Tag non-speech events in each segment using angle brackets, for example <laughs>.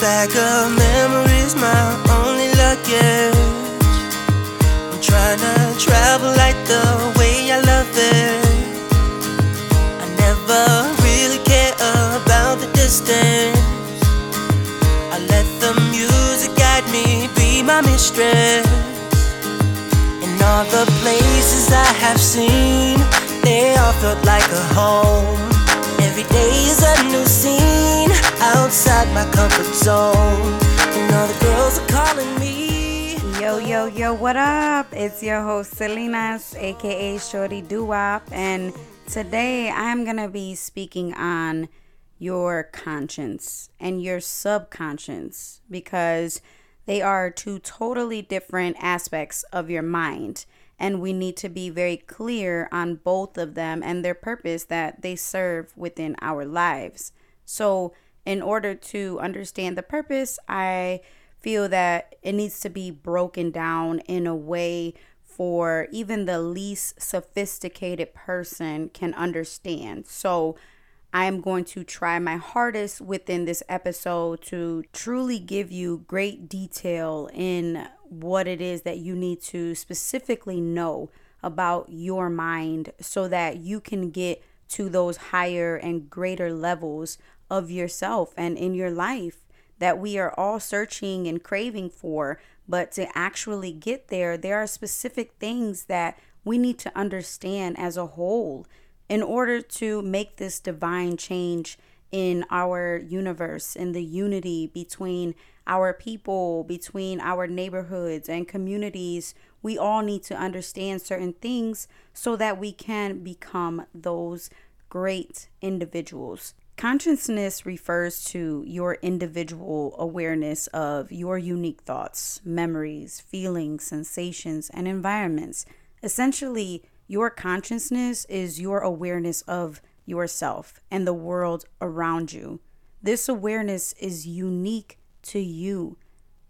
bag of memories, my only luggage. I'm trying to travel like the way I love it. I never really care about the distance. I let the music guide me, be my mistress. And all the places I have seen, they all felt like a home. Every day is a new scene outside my comfort zone. And all the girls are calling me. Yo, yo, yo, what up? It's your host, Selenas, aka Shorty Duwop, and today I'm gonna be speaking on your conscience and your subconscious because they are two totally different aspects of your mind. And we need to be very clear on both of them and their purpose that they serve within our lives. So, in order to understand the purpose, I feel that it needs to be broken down in a way for even the least sophisticated person can understand. So, I'm going to try my hardest within this episode to truly give you great detail in what it is that you need to specifically know about your mind so that you can get to those higher and greater levels of yourself and in your life that we are all searching and craving for. But to actually get there, there are specific things that we need to understand as a whole in order to make this divine change in our universe, in the unity between our people, between our neighborhoods and communities, we all need to understand certain things so that we can become those great individuals. Consciousness refers to your individual awareness of your unique thoughts, memories, feelings, sensations, and environments. Essentially, your consciousness is your awareness of yourself and the world around you. This awareness is unique to you.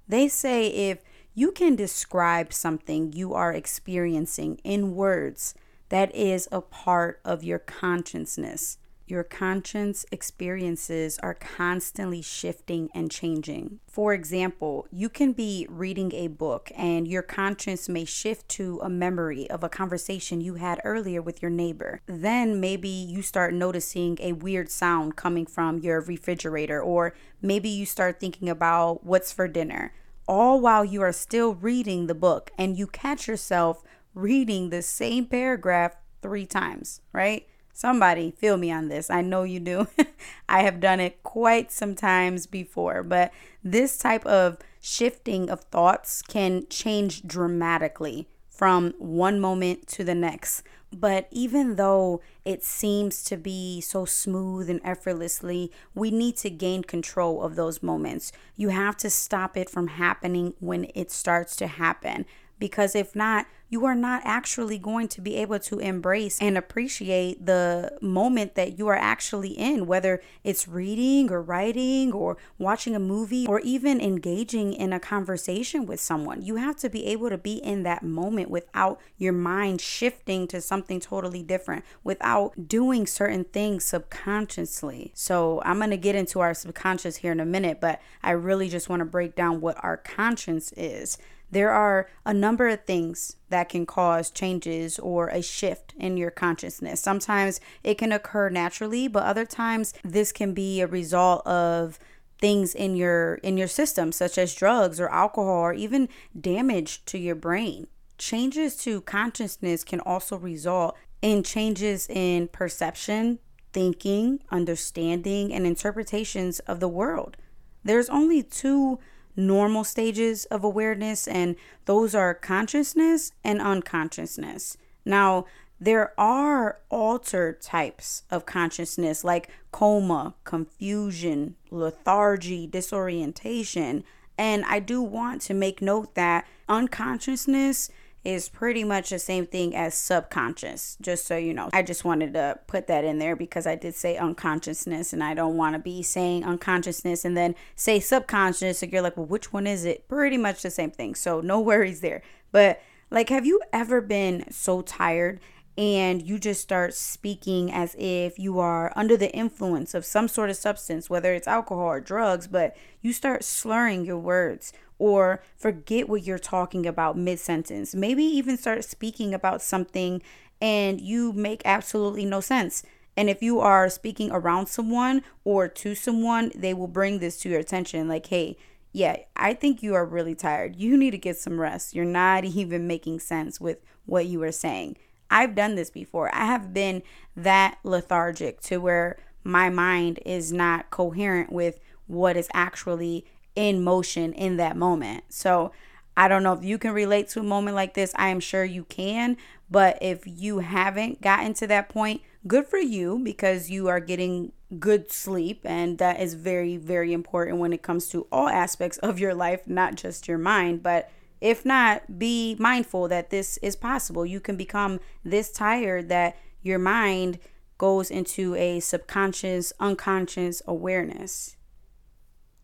They say if you can describe something you are experiencing in words, that is a part of your consciousness. Your conscience experiences are constantly shifting and changing. For example, you can be reading a book and your conscience may shift to a memory of a conversation you had earlier with your neighbor. Then maybe you start noticing a weird sound coming from your refrigerator, or maybe you start thinking about what's for dinner, all while you are still reading the book and you catch yourself reading the same paragraph three times, right? Somebody feel me on this. I know you do. <laughs> I have done it quite some times before, but this type of shifting of thoughts can change dramatically from one moment to the next. But even though it seems to be so smooth and effortlessly, we need to gain control of those moments. You have to stop it from happening when it starts to happen because if not, you are not actually going to be able to embrace and appreciate the moment that you are actually in, whether it's reading or writing or watching a movie or even engaging in a conversation with someone. You have to be able to be in that moment without your mind shifting to something totally different, without doing certain things subconsciously. So, I'm going to get into our subconscious here in a minute, but I really just want to break down what our conscience is there are a number of things that can cause changes or a shift in your consciousness. Sometimes it can occur naturally, but other times this can be a result of things in your in your system such as drugs or alcohol or even damage to your brain. Changes to consciousness can also result in changes in perception, thinking, understanding, and interpretations of the world. There's only two normal stages of awareness, and those are consciousness and unconsciousness. Now, there are altered types of consciousness like coma, confusion, lethargy, disorientation. And I do want to make note that unconsciousness is pretty much the same thing as subconscious, just so you know. I just wanted to put that in there because I did say unconsciousness and I don't want to be saying unconsciousness and then say subconscious. So you're like, well, which one is it? Pretty much the same thing. So no <laughs> worries there. But like, have you ever been so tired and you just start speaking as if you are under the influence of some sort of substance, whether it's alcohol or drugs, but you start slurring your words or forget what you're talking about mid sentence. Maybe even start speaking about something and you make absolutely no sense. And if you are speaking around someone or to someone, they will bring this to your attention like, hey, yeah, I think you are really tired. You need to get some rest. You're not <laughs> even making sense with what you are saying. I've done this before. I have been that lethargic to where my mind is not coherent with what is actually in motion in that moment. So I don't know if you can relate to a moment like this. I am sure you can. But if you haven't gotten to that point, good for you because you are getting good sleep. And that is very, very important when it comes to all aspects of your life, not just your mind. But if not, be mindful that this is possible. You can become this tired that your mind goes into a subconscious, unconscious awareness.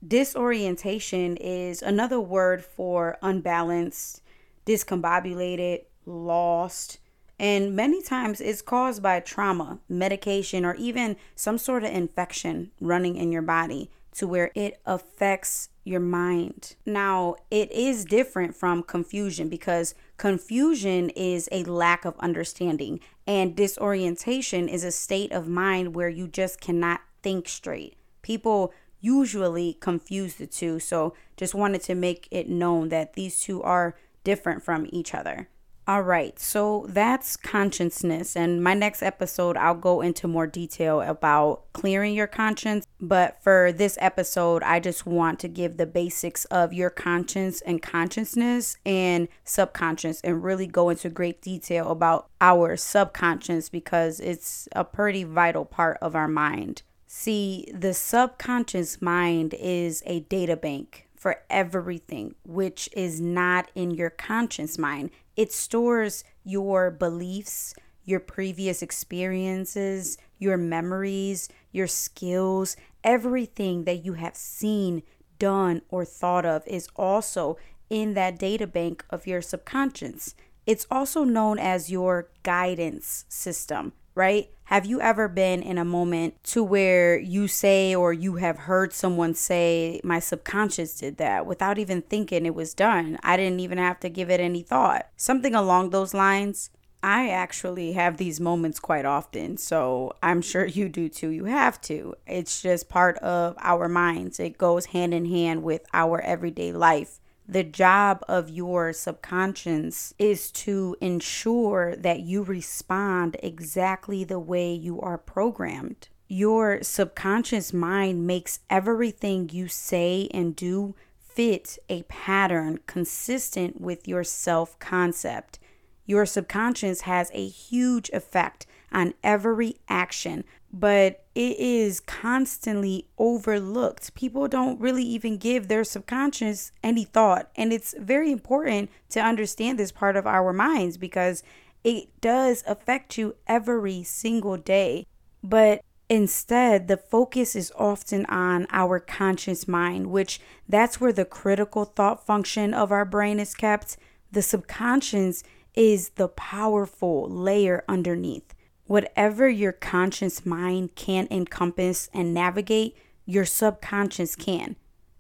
Disorientation is another word for unbalanced, discombobulated, lost, and many times it's caused by trauma, medication, or even some sort of infection running in your body to where it affects your mind. Now, it is different from confusion because confusion is a lack of understanding, and disorientation is a state of mind where you just cannot think straight. People usually confuse the two, so just wanted to make it known that these two are different from each other. All right, so that's consciousness. And my next episode, I'll go into more detail about clearing your conscience. But for this episode, I just want to give the basics of your conscience and consciousness and subconscious and really go into great detail about our subconscious because it's a pretty vital part of our mind. See, the subconscious mind is a data bank for everything, which is not in your conscious mind. It stores your beliefs, your previous experiences, your memories, your skills, everything that you have seen, done, or thought of is also in that data bank of your subconscious. It's also known as your guidance system, right? Have you ever been in a moment to where you say or you have heard someone say, My subconscious did that without even thinking it was done? I didn't even have to give it any thought. Something along those lines. I actually have these moments quite often, so I'm sure <laughs> you do too. You have to. It's just part of our minds, it goes hand in hand with our everyday life the job of your subconscious is to ensure that you respond exactly the way you are programmed. Your subconscious mind makes everything you say and do fit a pattern consistent with your self concept. Your subconscious has a huge effect on every action, but it is constantly overlooked. People don't really even give their subconscious any thought. And it's very important to understand this part of our minds because it does affect you every single day. But instead, the focus is often on our conscious mind, which that's where the critical thought function of our brain is kept. The subconscious is the powerful layer underneath. Whatever your conscious mind can encompass and navigate, your subconscious can.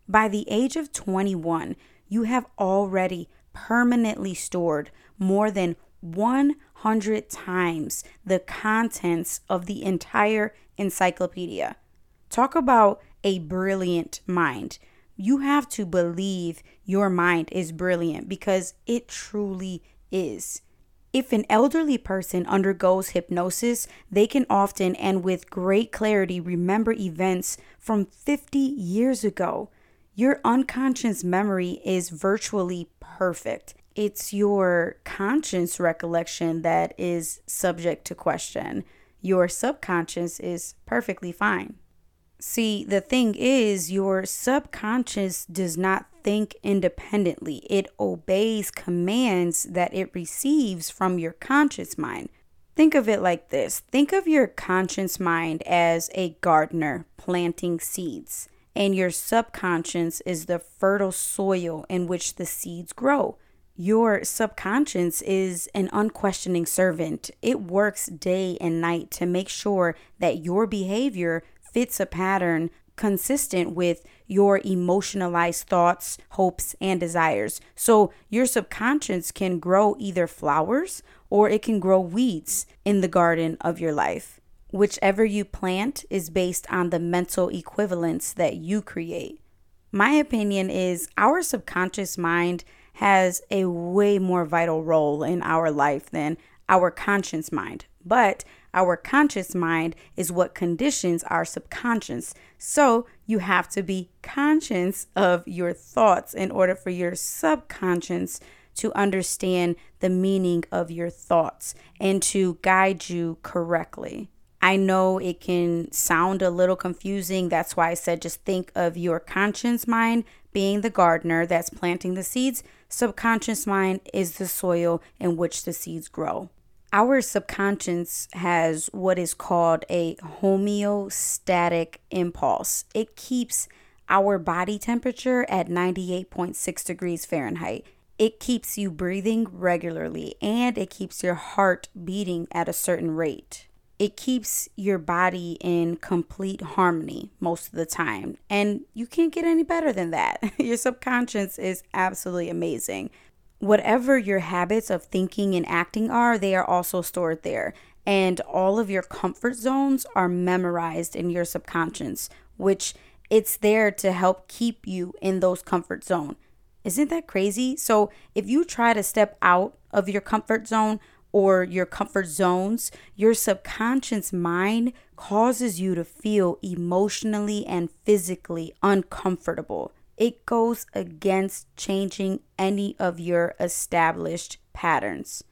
By the age of 21, you have already permanently stored more than 100 times the contents of the entire encyclopedia. Talk about a brilliant mind. You have to believe your mind is brilliant because it truly is. If an elderly person undergoes hypnosis, they can often and with great clarity remember events from 50 years ago. Your unconscious memory is virtually perfect. It's your conscious recollection that is subject to question. Your subconscious is perfectly fine. See, the thing is, your subconscious does not think independently, it obeys commands that it receives from your conscious mind. Think of it like this think of your conscious mind as a gardener planting seeds, and your subconscious is the fertile soil in which the seeds grow. Your subconscious is an unquestioning servant. It works day and night to make sure that your behavior fits a pattern consistent with your emotionalized thoughts, hopes, and desires. So your subconscious can grow either flowers or it can grow weeds in the garden of your life. Whichever you plant is based on the mental equivalents that you create. My opinion is our subconscious mind has a way more vital role in our life than our conscious mind. But our conscious mind is what conditions our subconscious. So you have to be conscious of your thoughts in order for your subconscious to understand the meaning of your thoughts and to guide you correctly. I know it can sound a little confusing. That's why I said just think of your conscious mind being the gardener that's planting the seeds. Subconscious mind is the soil in which the seeds grow. Our subconscious has what is called a homeostatic impulse. It keeps our body temperature at 98.6 degrees Fahrenheit. It keeps you breathing regularly and it keeps your heart beating at a certain rate. It keeps your body in complete harmony most of the time. And you can't get any better than that. <laughs> Your subconscious is absolutely amazing whatever your habits of thinking and acting are, they are also stored there. And all of your comfort zones are memorized in your subconscious, which it's there to help keep you in those comfort zone. Isn't that crazy? So if you try to step out of your comfort zone or your comfort zones, your subconscious mind causes you to feel emotionally and physically uncomfortable. It goes against changing any of your established patterns.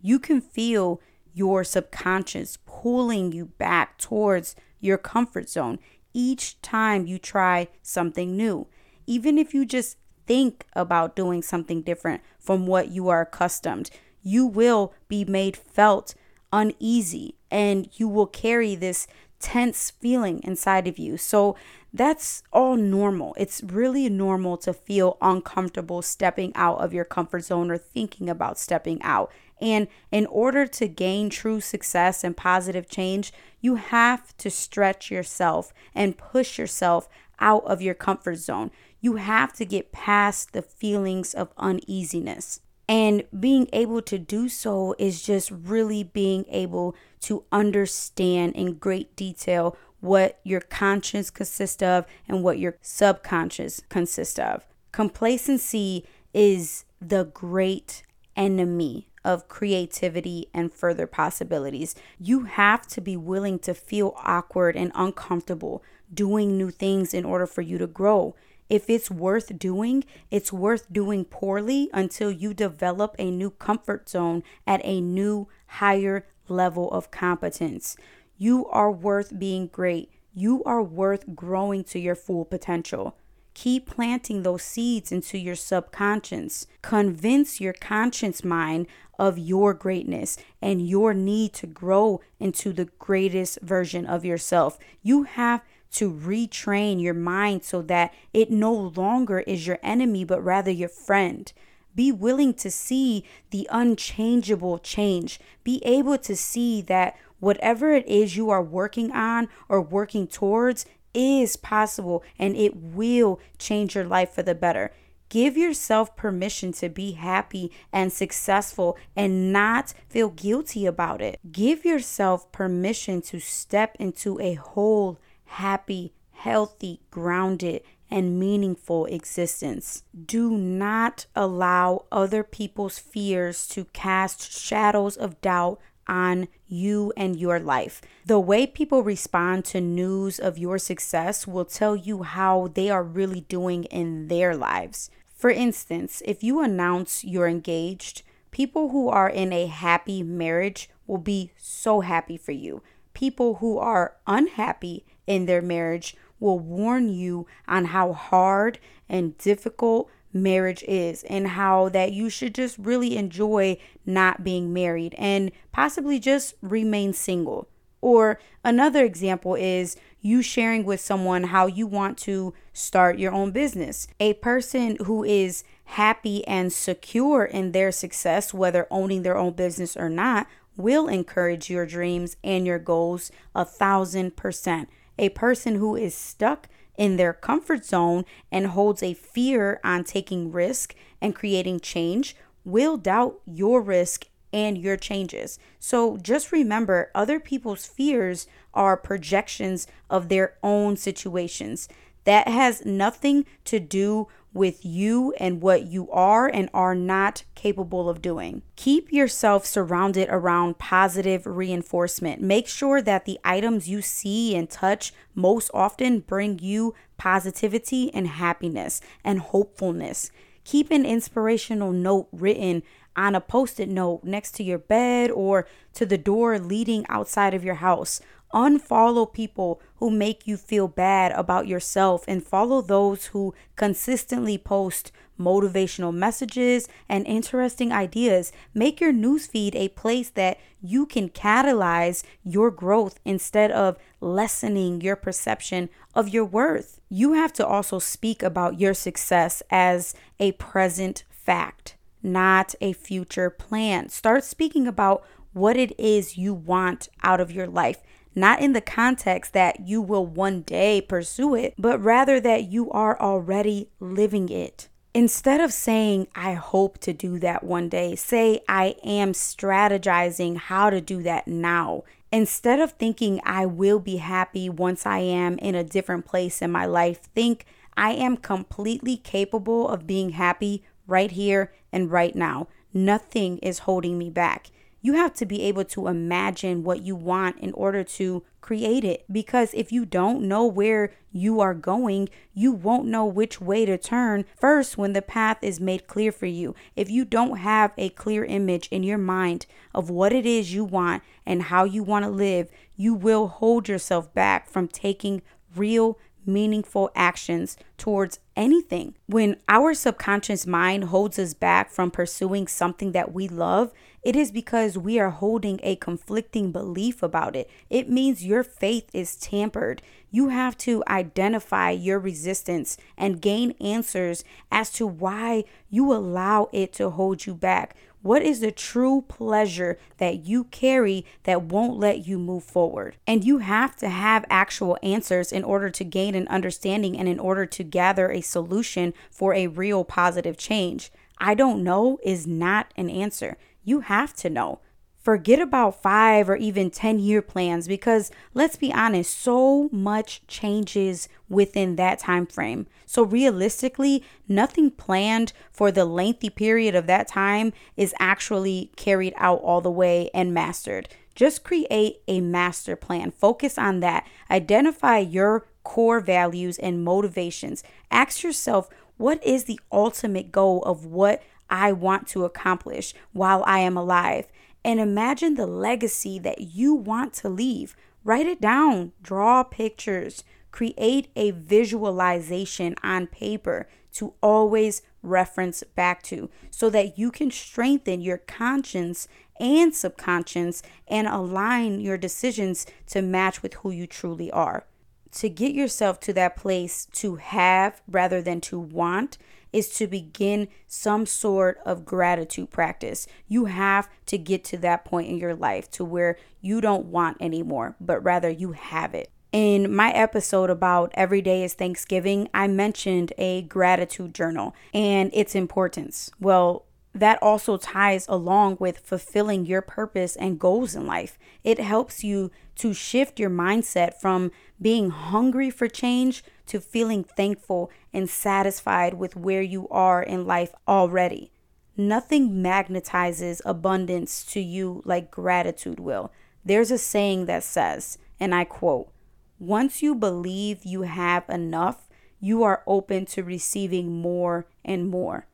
You can feel your subconscious pulling you back towards your comfort zone each time you try something new. Even if you just think about doing something different from what you are accustomed, you will be made felt uneasy and you will carry this tense feeling inside of you. So that's all normal. It's really normal to feel uncomfortable stepping out of your comfort zone or thinking about stepping out. And in order to gain true success and positive change, you have to stretch yourself and push yourself out of your comfort zone. You have to get past the feelings of uneasiness. And being able to do so is just really being able to understand in great detail what your conscience consists of and what your subconscious consists of. Complacency is the great enemy of creativity and further possibilities. You have to be willing to feel awkward and uncomfortable doing new things in order for you to grow. If it's worth doing, it's worth doing poorly until you develop a new comfort zone at a new higher level of competence. You are worth being great. You are worth growing to your full potential. Keep planting those seeds into your subconscious. Convince your conscious mind of your greatness and your need to grow into the greatest version of yourself. You have to retrain your mind so that it no longer is your enemy, but rather your friend. Be willing to see the unchangeable change. Be able to see that whatever it is you are working on or working towards is possible and it will change your life for the better. Give yourself permission to be happy and successful and not feel guilty about it. Give yourself permission to step into a whole, happy, healthy, grounded, and meaningful existence. Do not allow other people's fears to cast shadows of doubt on you and your life. The way people respond to news of your success will tell you how they are really doing in their lives. For instance, if you announce you're engaged, people who are in a happy marriage will be so happy for you. People who are unhappy in their marriage will warn you on how hard and difficult marriage is and how that you should just really enjoy not being married and possibly just remain single. Or another example is you sharing with someone how you want to start your own business. A person who is happy and secure in their success, whether owning their own business or not, will encourage your dreams and your goals a thousand percent. A person who is stuck in their comfort zone and holds a fear on taking risk and creating change will doubt your risk and your changes. So just remember other people's fears are projections of their own situations. That has nothing to do with you and what you are and are not capable of doing. Keep yourself surrounded around positive reinforcement. Make sure that the items you see and touch most often bring you positivity and happiness and hopefulness. Keep an inspirational note written on a post it note next to your bed or to the door leading outside of your house. Unfollow people who make you feel bad about yourself and follow those who consistently post motivational messages and interesting ideas. Make your newsfeed a place that you can catalyze your growth instead of lessening your perception of your worth. You have to also speak about your success as a present fact, not a future plan. Start speaking about what it is you want out of your life not in the context that you will one day pursue it, but rather that you are already living it. Instead of saying, I hope to do that one day, say, I am strategizing how to do that now. Instead of thinking, I will be happy once I am in a different place in my life, think, I am completely capable of being happy right here and right now. Nothing is holding me back you have to be able to imagine what you want in order to create it. Because if you don't know where you are going, you won't know which way to turn first when the path is made clear for you. If you don't have a clear image in your mind of what it is you want and how you want to live, you will hold yourself back from taking real meaningful actions towards anything. When our subconscious mind holds us back from pursuing something that we love, it is because we are holding a conflicting belief about it. It means your faith is tampered. You have to identify your resistance and gain answers as to why you allow it to hold you back. What is the true pleasure that you carry that won't let you move forward? And you have to have actual answers in order to gain an understanding and in order to gather a solution for a real positive change. I don't know is not an answer. You have to know. Forget about five or even 10 year plans because let's be honest, so much changes within that time frame. So realistically, nothing planned for the lengthy period of that time is actually carried out all the way and mastered. Just create a master plan. Focus on that. Identify your core values and motivations. Ask yourself, what is the ultimate goal of what I want to accomplish while I am alive? And imagine the legacy that you want to leave. Write it down, draw pictures, create a visualization on paper to always reference back to so that you can strengthen your conscience and subconscious and align your decisions to match with who you truly are. To get yourself to that place to have rather than to want is to begin some sort of gratitude practice. You have to get to that point in your life to where you don't want anymore, but rather you have it. In my episode about Every Day is Thanksgiving, I mentioned a gratitude journal and its importance. Well, that also ties along with fulfilling your purpose and goals in life. It helps you to shift your mindset from being hungry for change to feeling thankful and satisfied with where you are in life already. Nothing magnetizes abundance to you like gratitude will. There's a saying that says, and I quote, once you believe you have enough, you are open to receiving more and more.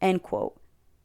End quote.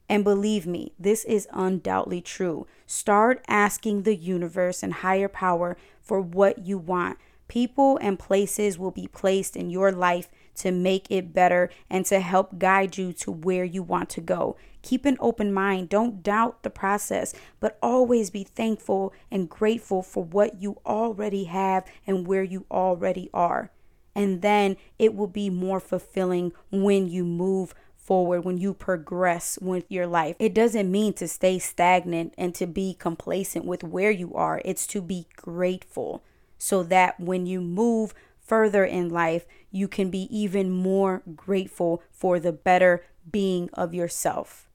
And believe me, this is undoubtedly true. Start asking the universe and higher power for what you want. People and places will be placed in your life to make it better and to help guide you to where you want to go. Keep an open mind. Don't doubt the process, but always be thankful and grateful for what you already have and where you already are. And then it will be more fulfilling when you move forward, when you progress with your life. It doesn't mean to stay stagnant and to be complacent with where you are, it's to be grateful so that when you move further in life, you can be even more grateful for the better being of yourself.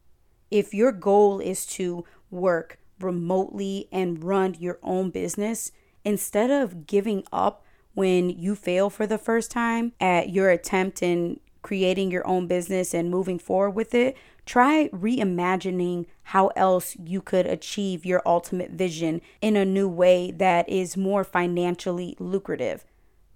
If your goal is to work remotely and run your own business, instead of giving up when you fail for the first time at your attempt in creating your own business and moving forward with it, try reimagining how else you could achieve your ultimate vision in a new way that is more financially lucrative.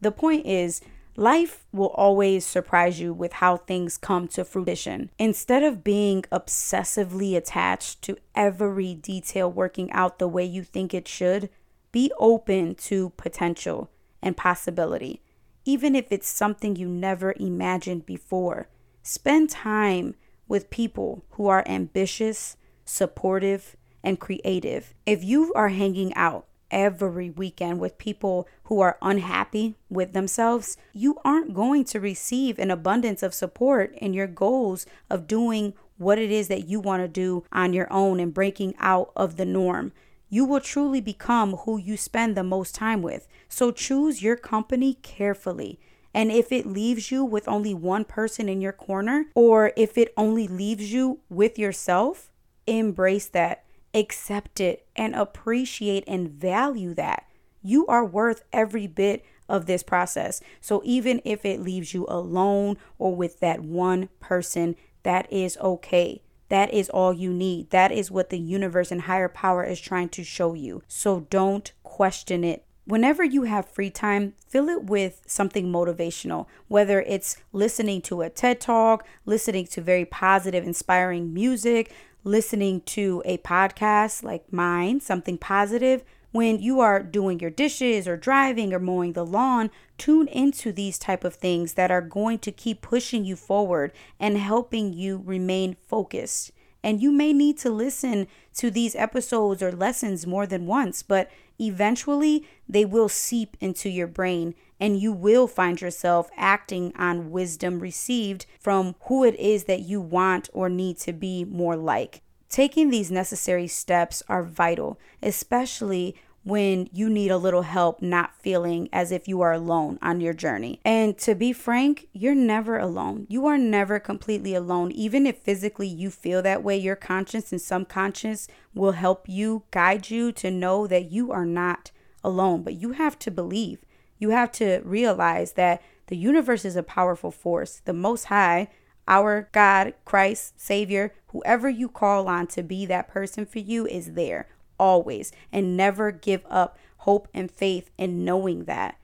The point is, life will always surprise you with how things come to fruition. Instead of being obsessively attached to every detail working out the way you think it should, be open to potential and possibility, even if it's something you never imagined before. Spend time with people who are ambitious, supportive, and creative. If you are hanging out every weekend with people who are unhappy with themselves, you aren't going to receive an abundance of support in your goals of doing what it is that you want to do on your own and breaking out of the norm you will truly become who you spend the most time with. So choose your company carefully. And if it leaves you with only one person in your corner, or if it only leaves you with yourself, embrace that, accept it, and appreciate and value that. You are worth every bit of this process. So even if it leaves you alone or with that one person, that is okay. That is all you need. That is what the universe and higher power is trying to show you. So don't question it. Whenever you have free time, fill it with something motivational, whether it's listening to a TED talk, listening to very positive, inspiring music, listening to a podcast like mine, something positive. When you are doing your dishes or driving or mowing the lawn tune into these type of things that are going to keep pushing you forward and helping you remain focused and you may need to listen to these episodes or lessons more than once but eventually they will seep into your brain and you will find yourself acting on wisdom received from who it is that you want or need to be more like. Taking these necessary steps are vital, especially when you need a little help not feeling as if you are alone on your journey. And to be frank, you're never alone. You are never completely alone. Even if physically you feel that way, your conscience and subconscious will help you, guide you to know that you are not alone. But you have to believe, you have to realize that the universe is a powerful force. The Most High our God, Christ, Savior, whoever you call on to be that person for you is there always. And never give up hope and faith in knowing that.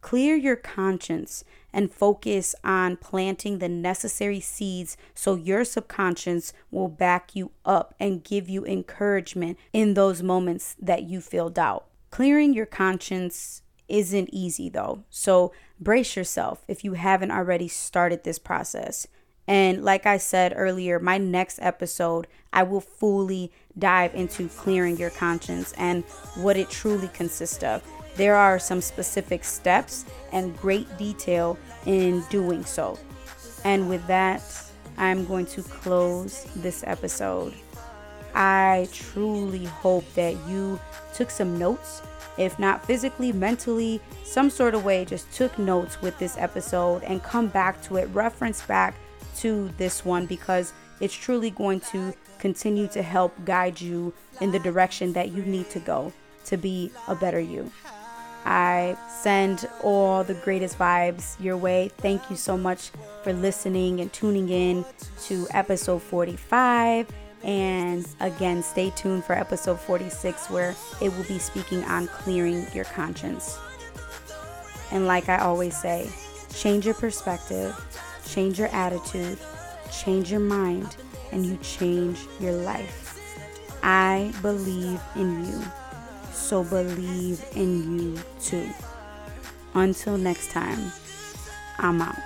Clear your conscience and focus on planting the necessary seeds so your subconscious will back you up and give you encouragement in those moments that you feel doubt. Clearing your conscience isn't easy though, so brace yourself if you haven't already started this process. And like I said earlier, my next episode, I will fully dive into clearing your conscience and what it truly consists of. There are some specific steps and great detail in doing so. And with that, I'm going to close this episode. I truly hope that you took some notes, if not physically, mentally, some sort of way, just took notes with this episode and come back to it, reference back to this one because it's truly going to continue to help guide you in the direction that you need to go to be a better you. I send all the greatest vibes your way. Thank you so much for listening and tuning in to episode 45. And again, stay tuned for episode 46, where it will be speaking on clearing your conscience. And like I always say, change your perspective change your attitude, change your mind, and you change your life. I believe in you, so believe in you too. Until next time, I'm out.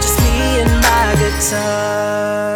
Just me and my guitar.